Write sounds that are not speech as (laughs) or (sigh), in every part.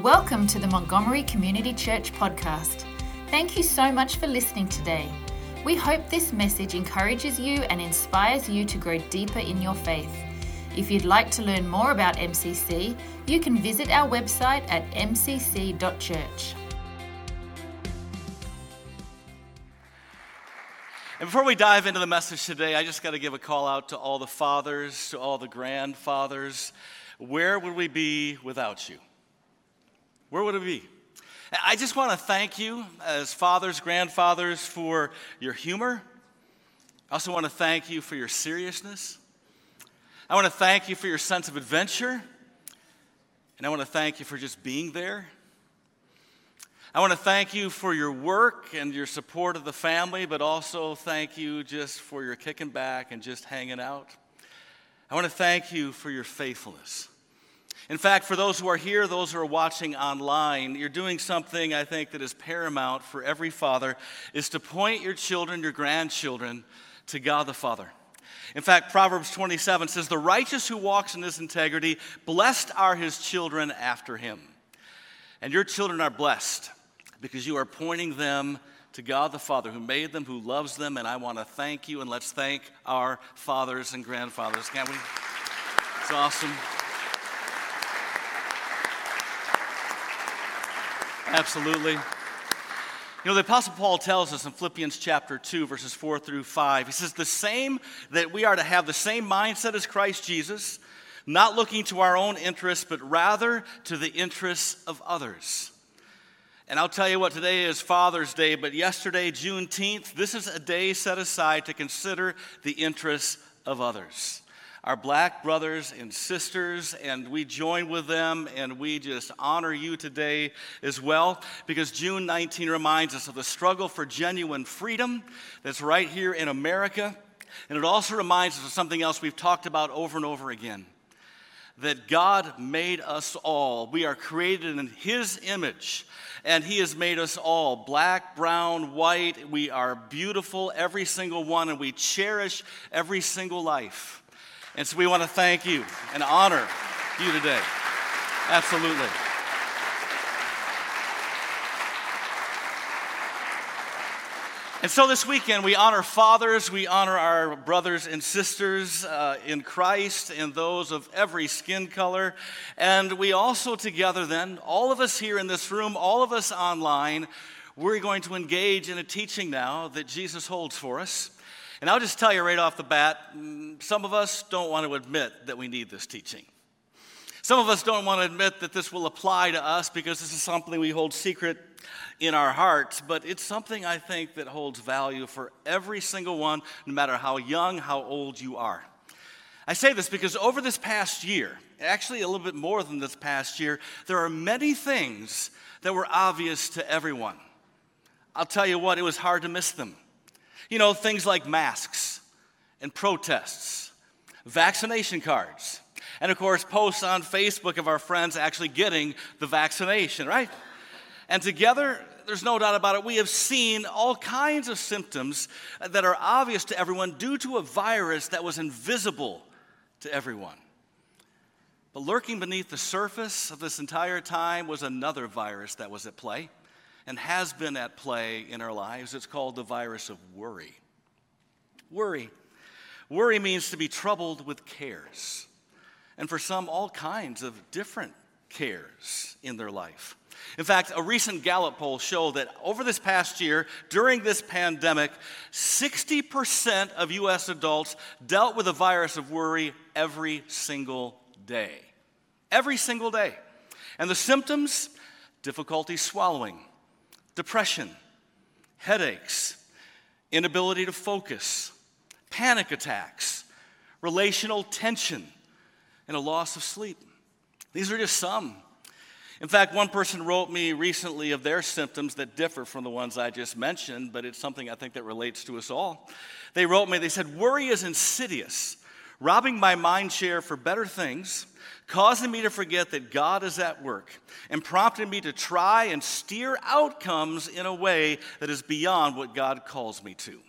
Welcome to the Montgomery Community Church podcast. Thank you so much for listening today. We hope this message encourages you and inspires you to grow deeper in your faith. If you'd like to learn more about MCC, you can visit our website at mcc.church. And before we dive into the message today, I just got to give a call out to all the fathers, to all the grandfathers. Where would we be without you? Where would it be? I just want to thank you as fathers, grandfathers, for your humor. I also want to thank you for your seriousness. I want to thank you for your sense of adventure. And I want to thank you for just being there. I want to thank you for your work and your support of the family, but also thank you just for your kicking back and just hanging out. I want to thank you for your faithfulness. In fact, for those who are here, those who are watching online, you're doing something I think that is paramount for every father is to point your children, your grandchildren to God the Father. In fact, Proverbs 27 says, The righteous who walks in his integrity, blessed are his children after him. And your children are blessed because you are pointing them to God the Father who made them, who loves them. And I want to thank you and let's thank our fathers and grandfathers, can't we? It's awesome. Absolutely. You know, the Apostle Paul tells us in Philippians chapter 2, verses 4 through 5, he says, The same, that we are to have the same mindset as Christ Jesus, not looking to our own interests, but rather to the interests of others. And I'll tell you what, today is Father's Day, but yesterday, Juneteenth, this is a day set aside to consider the interests of others our black brothers and sisters, and we join with them and we just honor you today as well because June 19 reminds us of the struggle for genuine freedom that's right here in America. And it also reminds us of something else we've talked about over and over again that God made us all. We are created in His image, and He has made us all black, brown, white. We are beautiful, every single one, and we cherish every single life. And so we want to thank you and honor you today. Absolutely. And so this weekend, we honor fathers, we honor our brothers and sisters uh, in Christ, and those of every skin color. And we also, together, then, all of us here in this room, all of us online, we're going to engage in a teaching now that Jesus holds for us. And I'll just tell you right off the bat mm, some of us don't want to admit that we need this teaching. Some of us don't want to admit that this will apply to us because this is something we hold secret in our hearts, but it's something I think that holds value for every single one, no matter how young, how old you are. I say this because over this past year, actually a little bit more than this past year, there are many things that were obvious to everyone. I'll tell you what, it was hard to miss them. You know, things like masks and protests, vaccination cards, and of course, posts on Facebook of our friends actually getting the vaccination, right? And together, there's no doubt about it, we have seen all kinds of symptoms that are obvious to everyone due to a virus that was invisible to everyone. But lurking beneath the surface of this entire time was another virus that was at play and has been at play in our lives. It's called the virus of worry. Worry. Worry means to be troubled with cares, and for some, all kinds of different cares in their life. In fact, a recent Gallup poll showed that over this past year, during this pandemic, 60% of US adults dealt with the virus of worry every single day. Every single day. And the symptoms difficulty swallowing, depression, headaches, inability to focus, panic attacks, relational tension, and a loss of sleep. These are just some. In fact, one person wrote me recently of their symptoms that differ from the ones I just mentioned, but it's something I think that relates to us all. They wrote me, they said, Worry is insidious, robbing my mind share for better things causing me to forget that God is at work and prompting me to try and steer outcomes in a way that is beyond what God calls me to.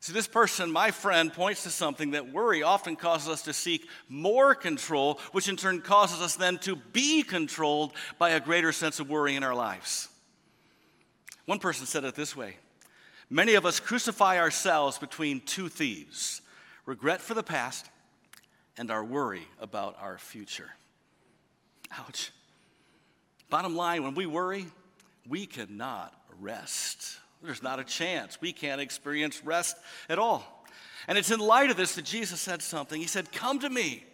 See, this person, my friend, points to something that worry often causes us to seek more control, which in turn causes us then to be controlled by a greater sense of worry in our lives. One person said it this way Many of us crucify ourselves between two thieves regret for the past and our worry about our future. Ouch. Bottom line, when we worry, we cannot rest. There's not a chance. We can't experience rest at all. And it's in light of this that Jesus said something. He said, Come to me.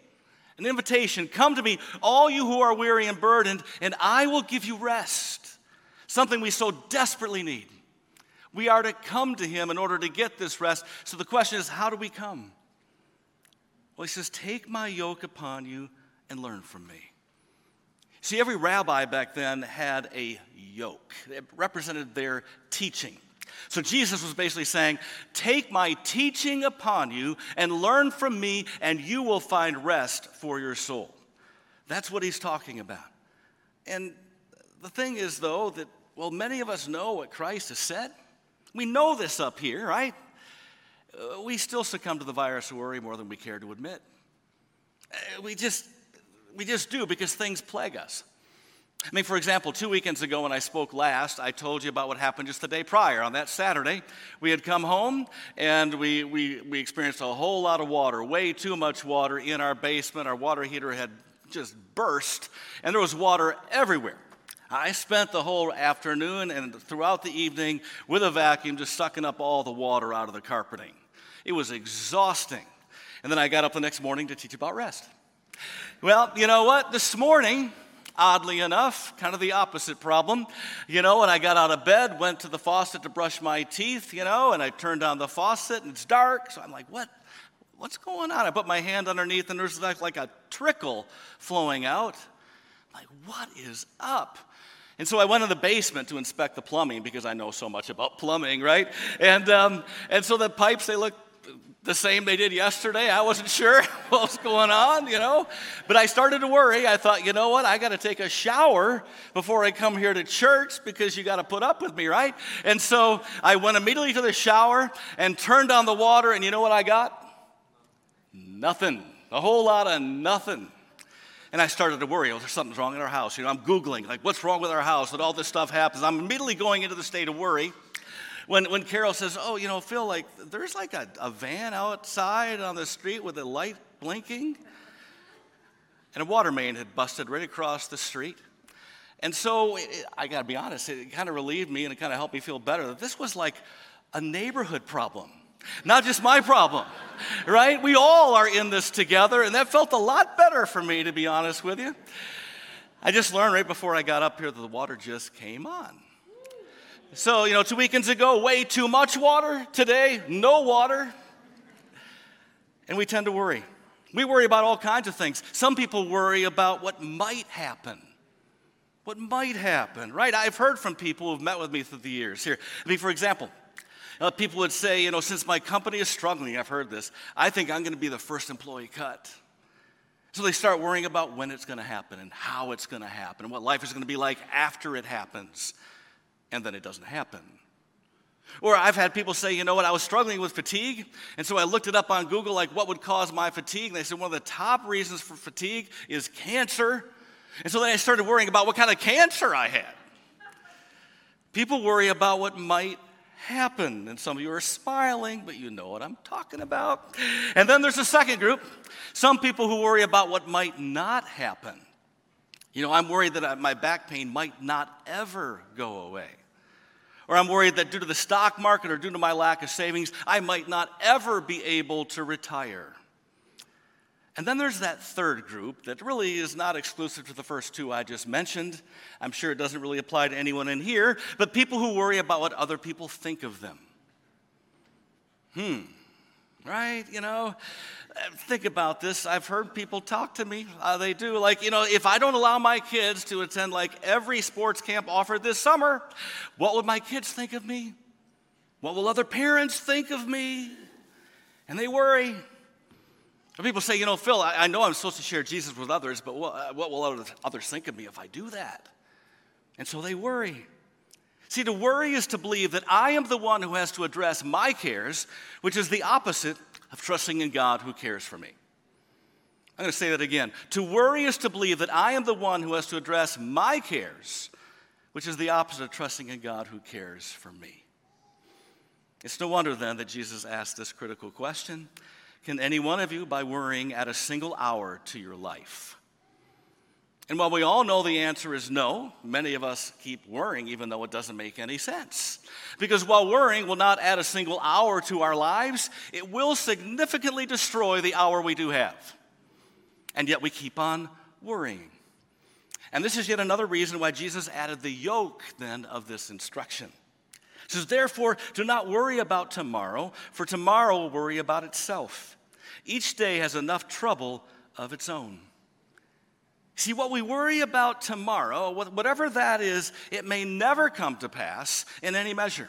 An invitation, come to me, all you who are weary and burdened, and I will give you rest. Something we so desperately need. We are to come to him in order to get this rest. So the question is, how do we come? Well, he says, Take my yoke upon you and learn from me. See, every rabbi back then had a yoke, it represented their teaching. So Jesus was basically saying, Take my teaching upon you and learn from me, and you will find rest for your soul. That's what he's talking about. And the thing is, though, that, well, many of us know what Christ has said. We know this up here, right? Uh, we still succumb to the virus worry more than we care to admit. Uh, we just we just do because things plague us. I mean, for example, two weekends ago when I spoke last, I told you about what happened just the day prior. On that Saturday, we had come home and we, we, we experienced a whole lot of water, way too much water in our basement. Our water heater had just burst, and there was water everywhere. I spent the whole afternoon and throughout the evening with a vacuum just sucking up all the water out of the carpeting. It was exhausting. And then I got up the next morning to teach about rest. Well, you know what? This morning, oddly enough, kind of the opposite problem. You know, when I got out of bed, went to the faucet to brush my teeth, you know, and I turned on the faucet and it's dark. So I'm like, what? What's going on? I put my hand underneath and there's like, like a trickle flowing out. I'm like, what is up? And so I went in the basement to inspect the plumbing because I know so much about plumbing, right? And, um, and so the pipes, they look the same they did yesterday. I wasn't sure (laughs) what was going on, you know. But I started to worry. I thought, you know what? I got to take a shower before I come here to church because you got to put up with me, right? And so I went immediately to the shower and turned on the water, and you know what I got? Nothing. A whole lot of nothing. And I started to worry, oh, there's something's wrong in our house. You know, I'm Googling, like, what's wrong with our house? That all this stuff happens. I'm immediately going into the state of worry when, when Carol says, Oh, you know, Phil, like, there's like a, a van outside on the street with a light blinking. And a water main had busted right across the street. And so it, I got to be honest, it kind of relieved me and it kind of helped me feel better that this was like a neighborhood problem, not just my problem, (laughs) right? We all are in this together, and that felt a lot better for me, to be honest with you. I just learned right before I got up here that the water just came on. So, you know, two weekends ago, way too much water. Today, no water. And we tend to worry. We worry about all kinds of things. Some people worry about what might happen. What might happen, right? I've heard from people who've met with me through the years. Here, I mean, for example, uh, people would say, you know, since my company is struggling, I've heard this, I think I'm going to be the first employee cut. So they start worrying about when it's going to happen and how it's going to happen and what life is going to be like after it happens and then it doesn't happen. Or I've had people say, you know what, I was struggling with fatigue, and so I looked it up on Google, like what would cause my fatigue, and they said one of the top reasons for fatigue is cancer. And so then I started worrying about what kind of cancer I had. People worry about what might happen, and some of you are smiling, but you know what I'm talking about. And then there's a second group, some people who worry about what might not happen. You know, I'm worried that my back pain might not ever go away. Or I'm worried that due to the stock market or due to my lack of savings, I might not ever be able to retire. And then there's that third group that really is not exclusive to the first two I just mentioned. I'm sure it doesn't really apply to anyone in here, but people who worry about what other people think of them. Hmm, right? You know, think about this. I've heard people talk to me. Uh, they do. Like, you know, if I don't allow my kids to attend like every sports camp offered this summer, what would my kids think of me? What will other parents think of me? And they worry. And people say, you know, Phil, I, I, know I'm supposed to share Jesus with others, but what, uh, what will others think of me if I do that? And so they worry. See, to worry is to believe that I am the one who has to address my cares, which is the opposite of trusting in God who cares for me. I'm going to say that again. To worry is to believe that I am the one who has to address my cares, which is the opposite of trusting in God who cares for me. It's no wonder then that Jesus asked this critical question Can any one of you, by worrying, add a single hour to your life? And while we all know the answer is no, many of us keep worrying even though it doesn't make any sense. Because while worrying will not add a single hour to our lives, it will significantly destroy the hour we do have. And yet we keep on worrying. And this is yet another reason why Jesus added the yoke then of this instruction. Says, Therefore, do not worry about tomorrow, for tomorrow will worry about itself. Each day has enough trouble of its own. See, what we worry about tomorrow, whatever that is, it may never come to pass in any measure.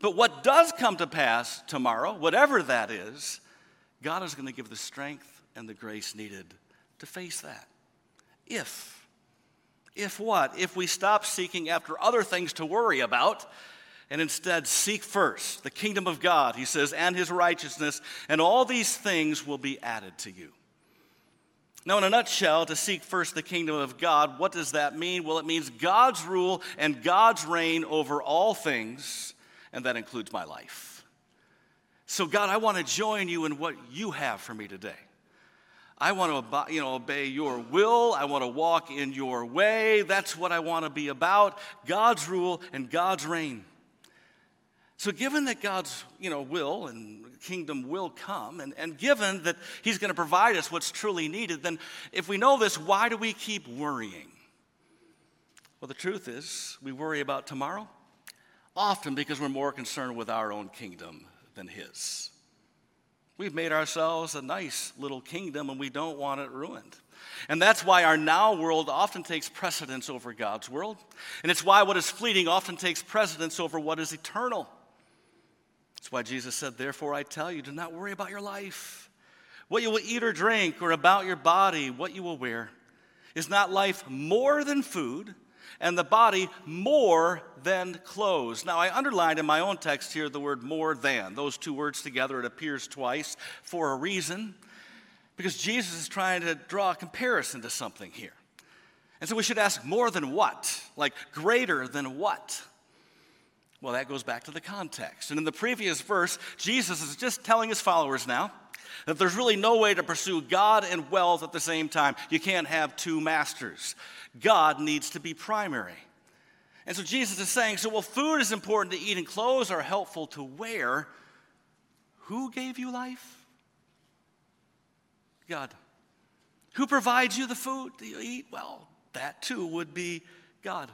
But what does come to pass tomorrow, whatever that is, God is going to give the strength and the grace needed to face that. If, if what? If we stop seeking after other things to worry about and instead seek first the kingdom of God, he says, and his righteousness, and all these things will be added to you. Now, in a nutshell, to seek first the kingdom of God, what does that mean? Well, it means God's rule and God's reign over all things, and that includes my life. So, God, I want to join you in what you have for me today. I want to you know, obey your will. I want to walk in your way. That's what I want to be about God's rule and God's reign. So, given that God's you know, will and kingdom will come, and, and given that He's going to provide us what's truly needed, then if we know this, why do we keep worrying? Well, the truth is, we worry about tomorrow often because we're more concerned with our own kingdom than His. We've made ourselves a nice little kingdom and we don't want it ruined. And that's why our now world often takes precedence over God's world. And it's why what is fleeting often takes precedence over what is eternal. That's why Jesus said, Therefore, I tell you, do not worry about your life, what you will eat or drink, or about your body, what you will wear. Is not life more than food, and the body more than clothes? Now, I underlined in my own text here the word more than. Those two words together, it appears twice for a reason, because Jesus is trying to draw a comparison to something here. And so we should ask more than what? Like greater than what? Well, that goes back to the context. And in the previous verse, Jesus is just telling his followers now that there's really no way to pursue God and wealth at the same time. You can't have two masters. God needs to be primary. And so Jesus is saying, so, well, food is important to eat and clothes are helpful to wear. Who gave you life? God. Who provides you the food that you eat? Well, that too would be God.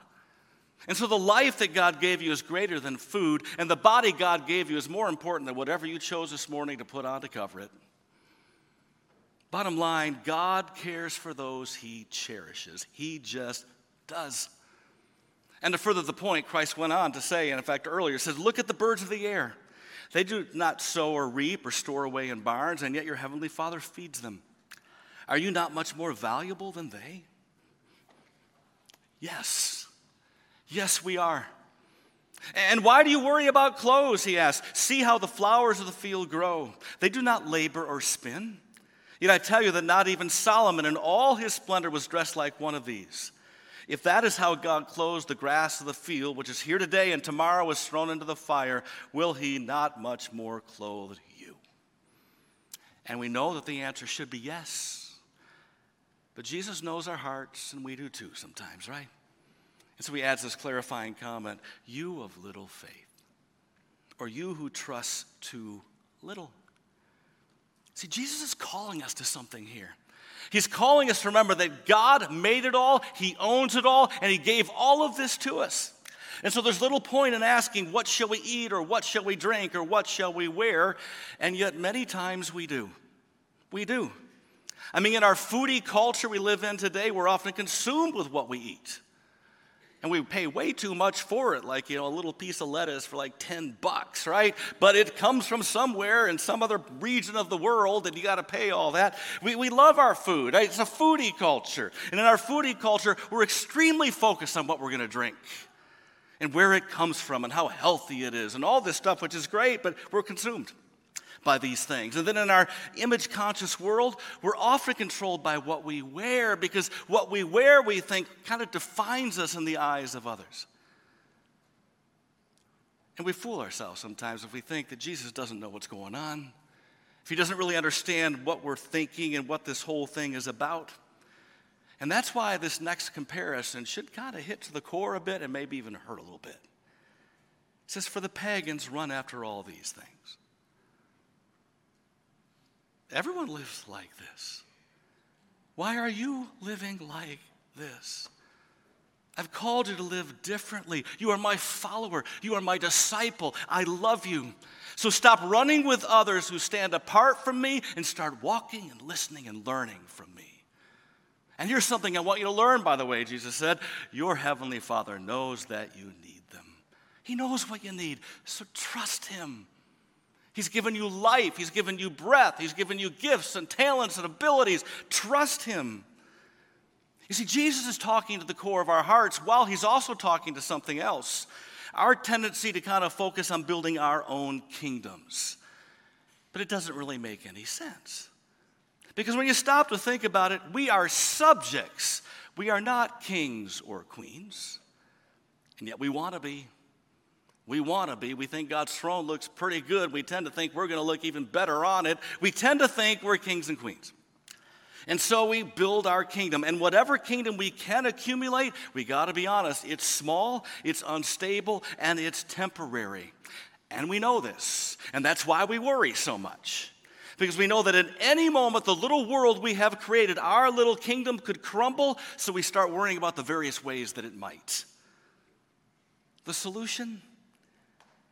And so the life that God gave you is greater than food, and the body God gave you is more important than whatever you chose this morning to put on to cover it. Bottom line, God cares for those he cherishes. He just does. And to further the point, Christ went on to say, and in fact, earlier, says, Look at the birds of the air. They do not sow or reap or store away in barns, and yet your heavenly Father feeds them. Are you not much more valuable than they? Yes. Yes, we are. And why do you worry about clothes? He asked. See how the flowers of the field grow. They do not labor or spin. Yet I tell you that not even Solomon in all his splendor was dressed like one of these. If that is how God clothes the grass of the field, which is here today and tomorrow is thrown into the fire, will he not much more clothe you? And we know that the answer should be yes. But Jesus knows our hearts, and we do too sometimes, right? And so he adds this clarifying comment You of little faith, or you who trust too little. See, Jesus is calling us to something here. He's calling us to remember that God made it all, He owns it all, and He gave all of this to us. And so there's little point in asking, what shall we eat, or what shall we drink, or what shall we wear? And yet, many times we do. We do. I mean, in our foodie culture we live in today, we're often consumed with what we eat and we pay way too much for it, like, you know, a little piece of lettuce for like 10 bucks, right? But it comes from somewhere in some other region of the world, and you got to pay all that. We, we love our food. Right? It's a foodie culture. And in our foodie culture, we're extremely focused on what we're going to drink. and where it comes from and how healthy it is and all this stuff, which is great, but we're consumed by these things. And then in our image conscious world, we're often controlled by what we wear because what we wear, we think, kind of defines us in the eyes of others. And we fool ourselves sometimes if we think that Jesus doesn't know what's going on, if he doesn't really understand what we're thinking and what this whole thing is about. And that's why this next comparison should kind of hit to the core a bit and maybe even hurt a little bit. It says, For the pagans run after all these things. Everyone lives like this. Why are you living like this? I've called you to live differently. You are my follower. You are my disciple. I love you. So stop running with others who stand apart from me and start walking and listening and learning from me. And here's something I want you to learn, by the way, Jesus said Your heavenly Father knows that you need them. He knows what you need, so trust Him. He's given you life, He's given you breath, He's given you gifts and talents and abilities. Trust Him. You see, Jesus is talking to the core of our hearts while He's also talking to something else. Our tendency to kind of focus on building our own kingdoms. But it doesn't really make any sense. Because when you stop to think about it, we are subjects. We are not kings or queens. And yet we want to be. We want to be. We think God's throne looks pretty good. We tend to think we're going to look even better on it. We tend to think we're kings and queens. And so we build our kingdom. And whatever kingdom we can accumulate, we got to be honest, it's small, it's unstable, and it's temporary. And we know this. And that's why we worry so much because we know that at any moment, the little world we have created, our little kingdom, could crumble, so we start worrying about the various ways that it might. The solution?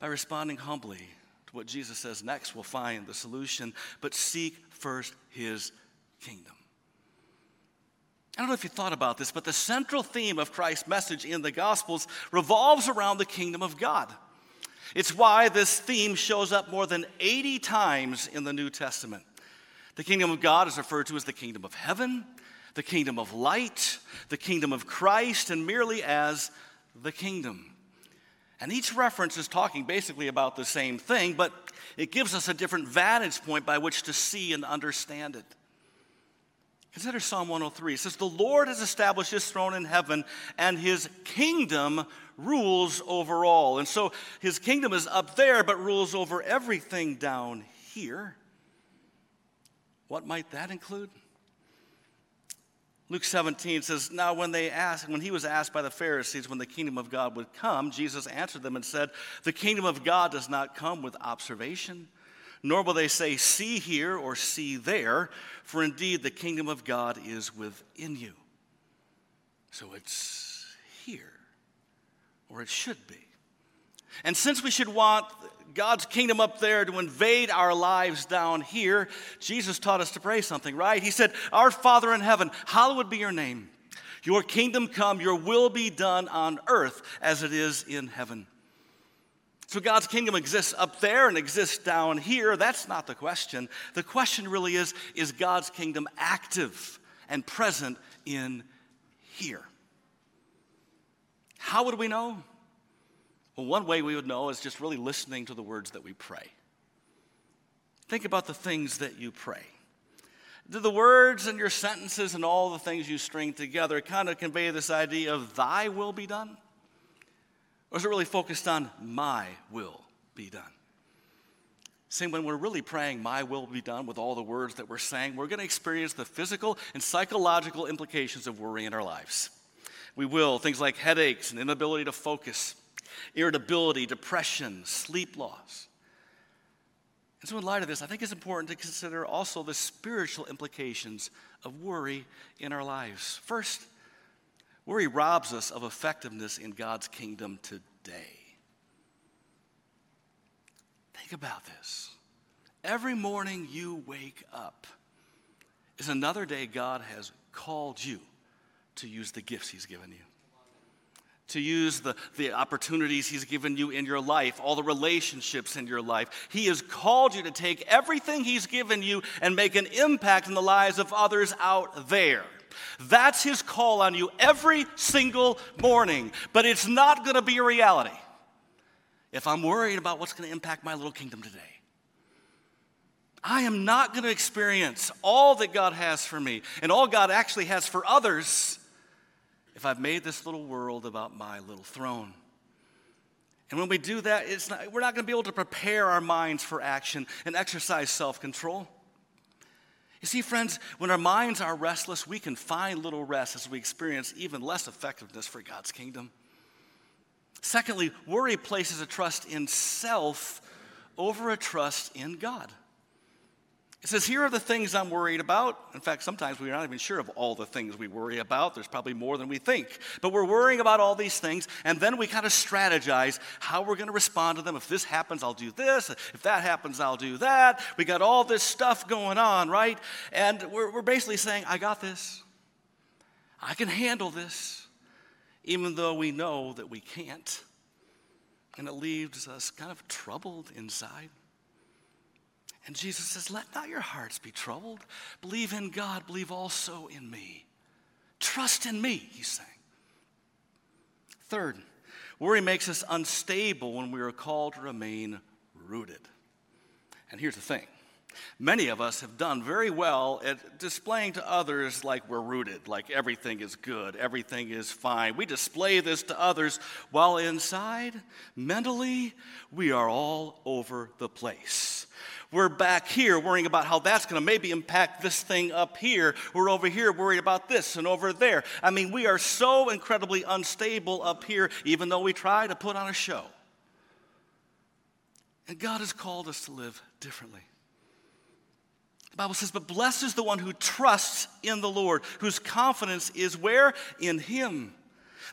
By responding humbly to what Jesus says next, we'll find the solution, but seek first his kingdom. I don't know if you thought about this, but the central theme of Christ's message in the Gospels revolves around the kingdom of God. It's why this theme shows up more than 80 times in the New Testament. The kingdom of God is referred to as the kingdom of heaven, the kingdom of light, the kingdom of Christ, and merely as the kingdom. And each reference is talking basically about the same thing, but it gives us a different vantage point by which to see and understand it. Consider Psalm 103. It says, The Lord has established his throne in heaven, and his kingdom rules over all. And so his kingdom is up there, but rules over everything down here. What might that include? Luke 17 says, Now when they asked, when he was asked by the Pharisees when the kingdom of God would come, Jesus answered them and said, The kingdom of God does not come with observation nor will they say, See here or see there, for indeed the kingdom of God is within you. So it's here, or it should be. And since we should want God's kingdom up there to invade our lives down here, Jesus taught us to pray something, right? He said, Our Father in heaven, hallowed be your name. Your kingdom come, your will be done on earth as it is in heaven. So God's kingdom exists up there and exists down here. That's not the question. The question really is is God's kingdom active and present in here? How would we know? Well, one way we would know is just really listening to the words that we pray. Think about the things that you pray. Do the words and your sentences and all the things you string together kind of convey this idea of thy will be done? Or is it really focused on my will be done? See, when we're really praying, my will be done with all the words that we're saying, we're going to experience the physical and psychological implications of worry in our lives. We will, things like headaches and inability to focus, irritability, depression, sleep loss. And so, in light of this, I think it's important to consider also the spiritual implications of worry in our lives. First, Worry robs us of effectiveness in God's kingdom today. Think about this. Every morning you wake up is another day God has called you to use the gifts He's given you, to use the, the opportunities He's given you in your life, all the relationships in your life. He has called you to take everything He's given you and make an impact in the lives of others out there. That's his call on you every single morning. But it's not going to be a reality if I'm worried about what's going to impact my little kingdom today. I am not going to experience all that God has for me and all God actually has for others if I've made this little world about my little throne. And when we do that, not, we're not going to be able to prepare our minds for action and exercise self control. You see, friends, when our minds are restless, we can find little rest as we experience even less effectiveness for God's kingdom. Secondly, worry places a trust in self over a trust in God. It says, Here are the things I'm worried about. In fact, sometimes we're not even sure of all the things we worry about. There's probably more than we think. But we're worrying about all these things, and then we kind of strategize how we're going to respond to them. If this happens, I'll do this. If that happens, I'll do that. We got all this stuff going on, right? And we're, we're basically saying, I got this. I can handle this, even though we know that we can't. And it leaves us kind of troubled inside. And Jesus says, Let not your hearts be troubled. Believe in God, believe also in me. Trust in me, he's saying. Third, worry makes us unstable when we are called to remain rooted. And here's the thing many of us have done very well at displaying to others like we're rooted, like everything is good, everything is fine. We display this to others while inside, mentally, we are all over the place. We're back here worrying about how that's going to maybe impact this thing up here. We're over here worried about this and over there. I mean, we are so incredibly unstable up here, even though we try to put on a show. And God has called us to live differently. The Bible says, But blessed is the one who trusts in the Lord, whose confidence is where? In Him.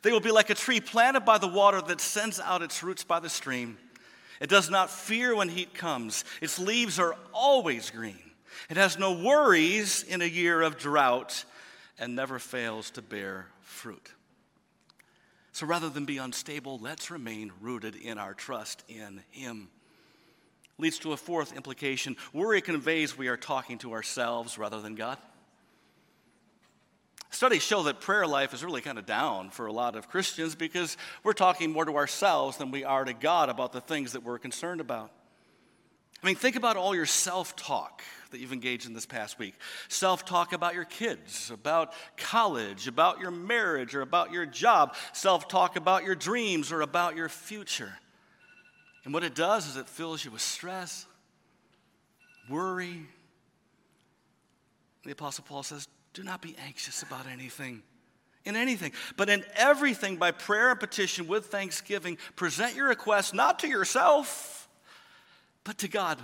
They will be like a tree planted by the water that sends out its roots by the stream. It does not fear when heat comes. Its leaves are always green. It has no worries in a year of drought and never fails to bear fruit. So rather than be unstable, let's remain rooted in our trust in Him. Leads to a fourth implication worry conveys we are talking to ourselves rather than God. Studies show that prayer life is really kind of down for a lot of Christians because we're talking more to ourselves than we are to God about the things that we're concerned about. I mean, think about all your self talk that you've engaged in this past week self talk about your kids, about college, about your marriage, or about your job, self talk about your dreams or about your future. And what it does is it fills you with stress, worry. The Apostle Paul says, do not be anxious about anything. In anything, but in everything by prayer and petition with thanksgiving, present your requests not to yourself, but to God.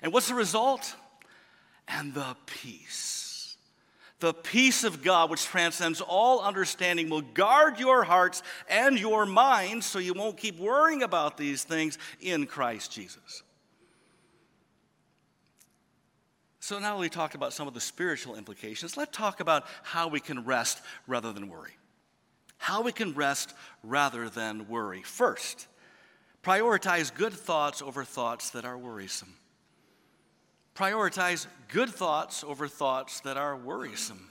And what's the result? And the peace. The peace of God, which transcends all understanding, will guard your hearts and your minds so you won't keep worrying about these things in Christ Jesus. So now we talked about some of the spiritual implications. Let's talk about how we can rest rather than worry. How we can rest rather than worry. First, prioritize good thoughts over thoughts that are worrisome. Prioritize good thoughts over thoughts that are worrisome.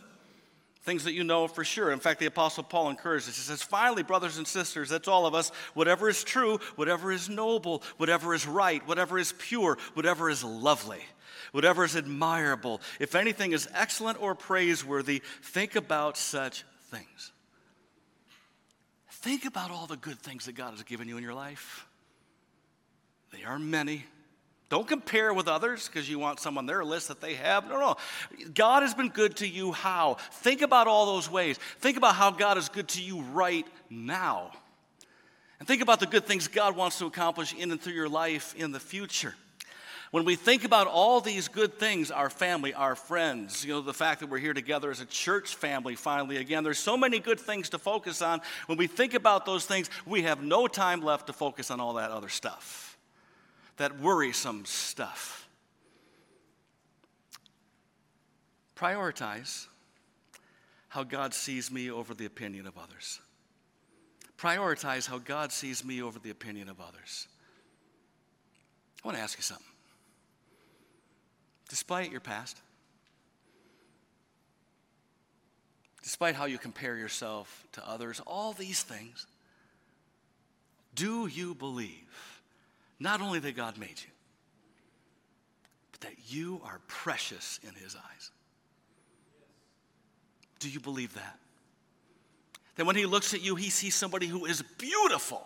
Things that you know for sure. In fact, the Apostle Paul encourages us. He says, Finally, brothers and sisters, that's all of us, whatever is true, whatever is noble, whatever is right, whatever is pure, whatever is lovely whatever is admirable, if anything is excellent or praiseworthy, think about such things. Think about all the good things that God has given you in your life. They are many. Don't compare with others because you want some on their list that they have. No, no. God has been good to you how? Think about all those ways. Think about how God is good to you right now. And think about the good things God wants to accomplish in and through your life in the future. When we think about all these good things, our family, our friends, you know, the fact that we're here together as a church family finally again, there's so many good things to focus on. When we think about those things, we have no time left to focus on all that other stuff, that worrisome stuff. Prioritize how God sees me over the opinion of others. Prioritize how God sees me over the opinion of others. I want to ask you something despite your past, despite how you compare yourself to others, all these things, do you believe not only that God made you, but that you are precious in His eyes? Do you believe that? That when He looks at you, He sees somebody who is beautiful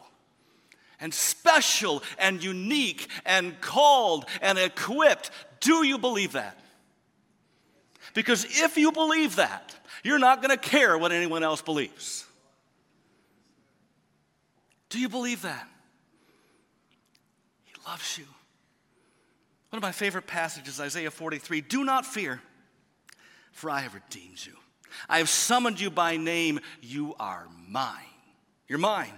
and special and unique and called and equipped. Do you believe that? Because if you believe that, you're not going to care what anyone else believes. Do you believe that? He loves you. One of my favorite passages, Isaiah 43 Do not fear, for I have redeemed you. I have summoned you by name. You are mine. You're mine.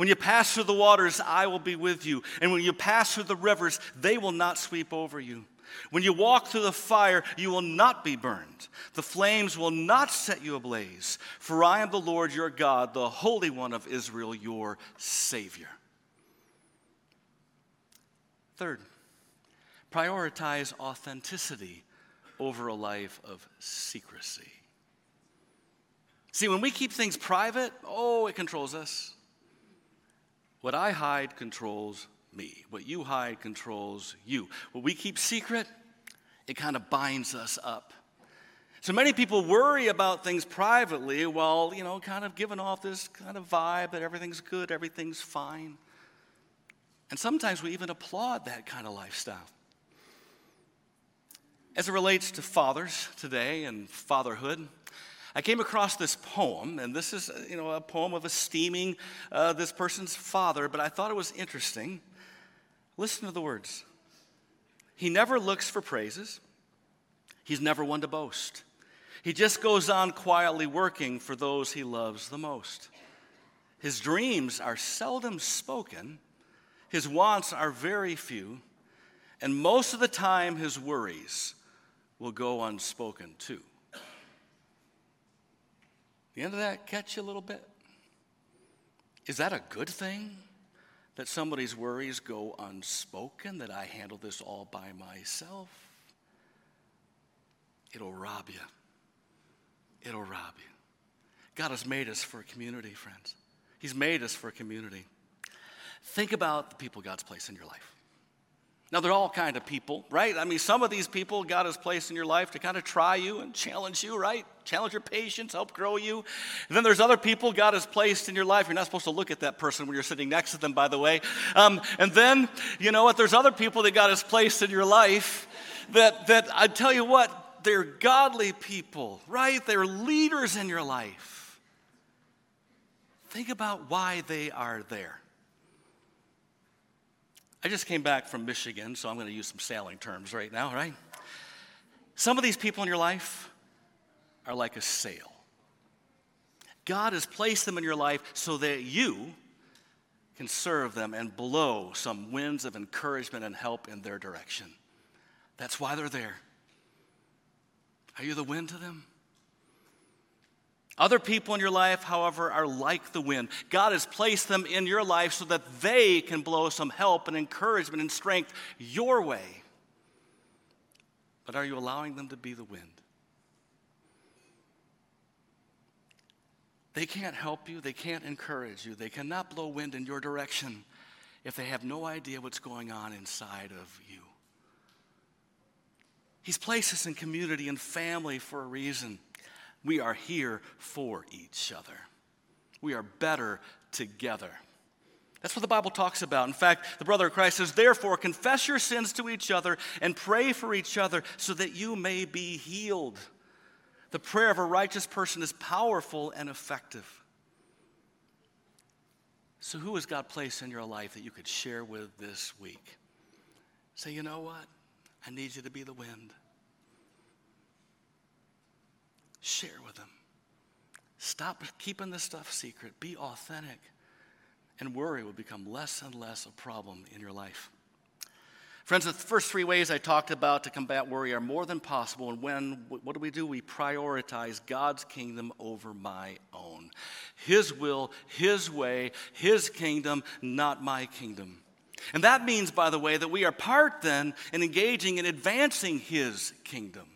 When you pass through the waters, I will be with you. And when you pass through the rivers, they will not sweep over you. When you walk through the fire, you will not be burned. The flames will not set you ablaze. For I am the Lord your God, the Holy One of Israel, your Savior. Third, prioritize authenticity over a life of secrecy. See, when we keep things private, oh, it controls us. What I hide controls me. What you hide controls you. What we keep secret, it kind of binds us up. So many people worry about things privately while, you know, kind of giving off this kind of vibe that everything's good, everything's fine. And sometimes we even applaud that kind of lifestyle. As it relates to fathers today and fatherhood, I came across this poem, and this is, you know, a poem of esteeming uh, this person's father, but I thought it was interesting. Listen to the words. He never looks for praises. He's never one to boast. He just goes on quietly working for those he loves the most. His dreams are seldom spoken. His wants are very few. And most of the time, his worries will go unspoken too. End of that catch you a little bit? Is that a good thing? That somebody's worries go unspoken, that I handle this all by myself? It'll rob you. It'll rob you. God has made us for a community, friends. He's made us for a community. Think about the people God's placed in your life. Now, they're all kind of people, right? I mean, some of these people God has placed in your life to kind of try you and challenge you, right? Challenge your patience, help grow you. And then there's other people God has placed in your life. You're not supposed to look at that person when you're sitting next to them, by the way. Um, and then, you know what? There's other people that God has placed in your life that, that I tell you what, they're godly people, right? They're leaders in your life. Think about why they are there. I just came back from Michigan, so I'm going to use some sailing terms right now, right? Some of these people in your life are like a sail. God has placed them in your life so that you can serve them and blow some winds of encouragement and help in their direction. That's why they're there. Are you the wind to them? Other people in your life, however, are like the wind. God has placed them in your life so that they can blow some help and encouragement and strength your way. But are you allowing them to be the wind? They can't help you, they can't encourage you, they cannot blow wind in your direction if they have no idea what's going on inside of you. He's placed us in community and family for a reason. We are here for each other. We are better together. That's what the Bible talks about. In fact, the brother of Christ says, Therefore, confess your sins to each other and pray for each other so that you may be healed. The prayer of a righteous person is powerful and effective. So, who has God placed in your life that you could share with this week? Say, you know what? I need you to be the wind. Share with them. Stop keeping this stuff secret. Be authentic. And worry will become less and less a problem in your life. Friends, the first three ways I talked about to combat worry are more than possible. And when, what do we do? We prioritize God's kingdom over my own. His will, His way, His kingdom, not my kingdom. And that means, by the way, that we are part then in engaging in advancing His kingdom.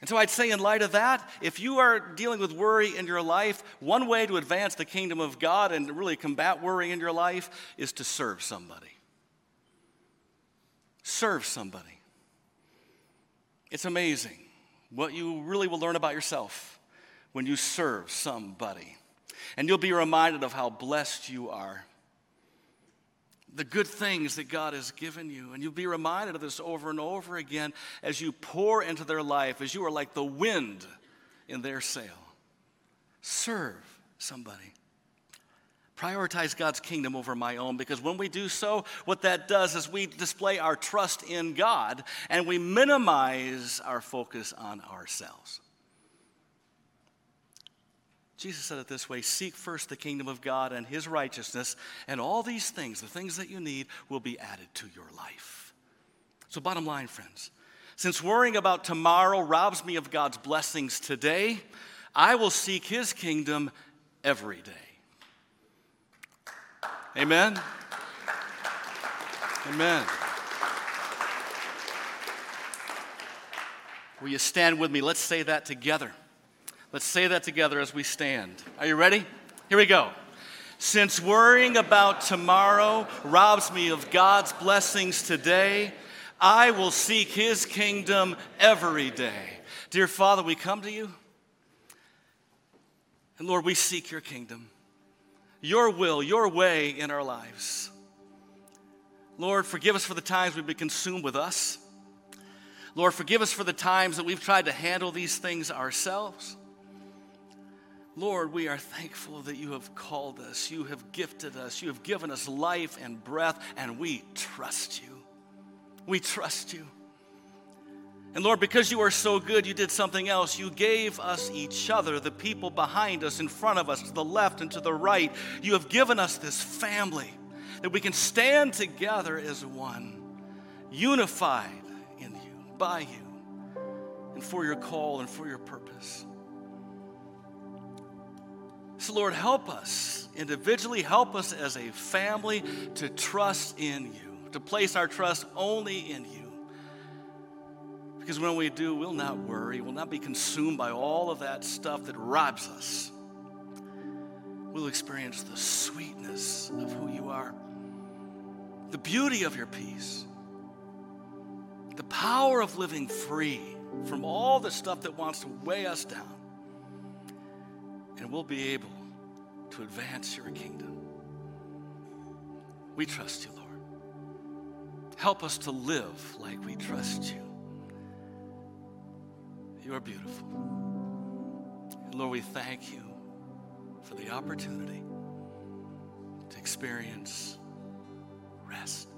And so I'd say, in light of that, if you are dealing with worry in your life, one way to advance the kingdom of God and really combat worry in your life is to serve somebody. Serve somebody. It's amazing what you really will learn about yourself when you serve somebody. And you'll be reminded of how blessed you are the good things that God has given you. And you'll be reminded of this over and over again as you pour into their life, as you are like the wind in their sail. Serve somebody. Prioritize God's kingdom over my own because when we do so, what that does is we display our trust in God and we minimize our focus on ourselves. Jesus said it this way Seek first the kingdom of God and his righteousness, and all these things, the things that you need, will be added to your life. So, bottom line, friends, since worrying about tomorrow robs me of God's blessings today, I will seek his kingdom every day. Amen? Amen. Will you stand with me? Let's say that together. Let's say that together as we stand. Are you ready? Here we go. Since worrying about tomorrow robs me of God's blessings today, I will seek his kingdom every day. Dear Father, we come to you. And Lord, we seek your kingdom, your will, your way in our lives. Lord, forgive us for the times we've been consumed with us. Lord, forgive us for the times that we've tried to handle these things ourselves. Lord, we are thankful that you have called us, you have gifted us, you have given us life and breath, and we trust you. We trust you. And Lord, because you are so good, you did something else. You gave us each other, the people behind us, in front of us, to the left and to the right. You have given us this family that we can stand together as one, unified in you, by you, and for your call and for your purpose. So, Lord, help us individually, help us as a family to trust in you, to place our trust only in you. Because when we do, we'll not worry, we'll not be consumed by all of that stuff that robs us. We'll experience the sweetness of who you are, the beauty of your peace, the power of living free from all the stuff that wants to weigh us down and we'll be able to advance your kingdom. We trust you, Lord. Help us to live like we trust you. You are beautiful. And Lord, we thank you for the opportunity to experience rest.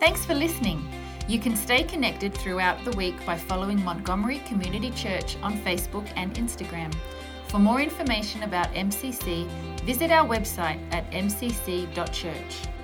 Thanks for listening. You can stay connected throughout the week by following Montgomery Community Church on Facebook and Instagram. For more information about MCC, visit our website at mcc.church.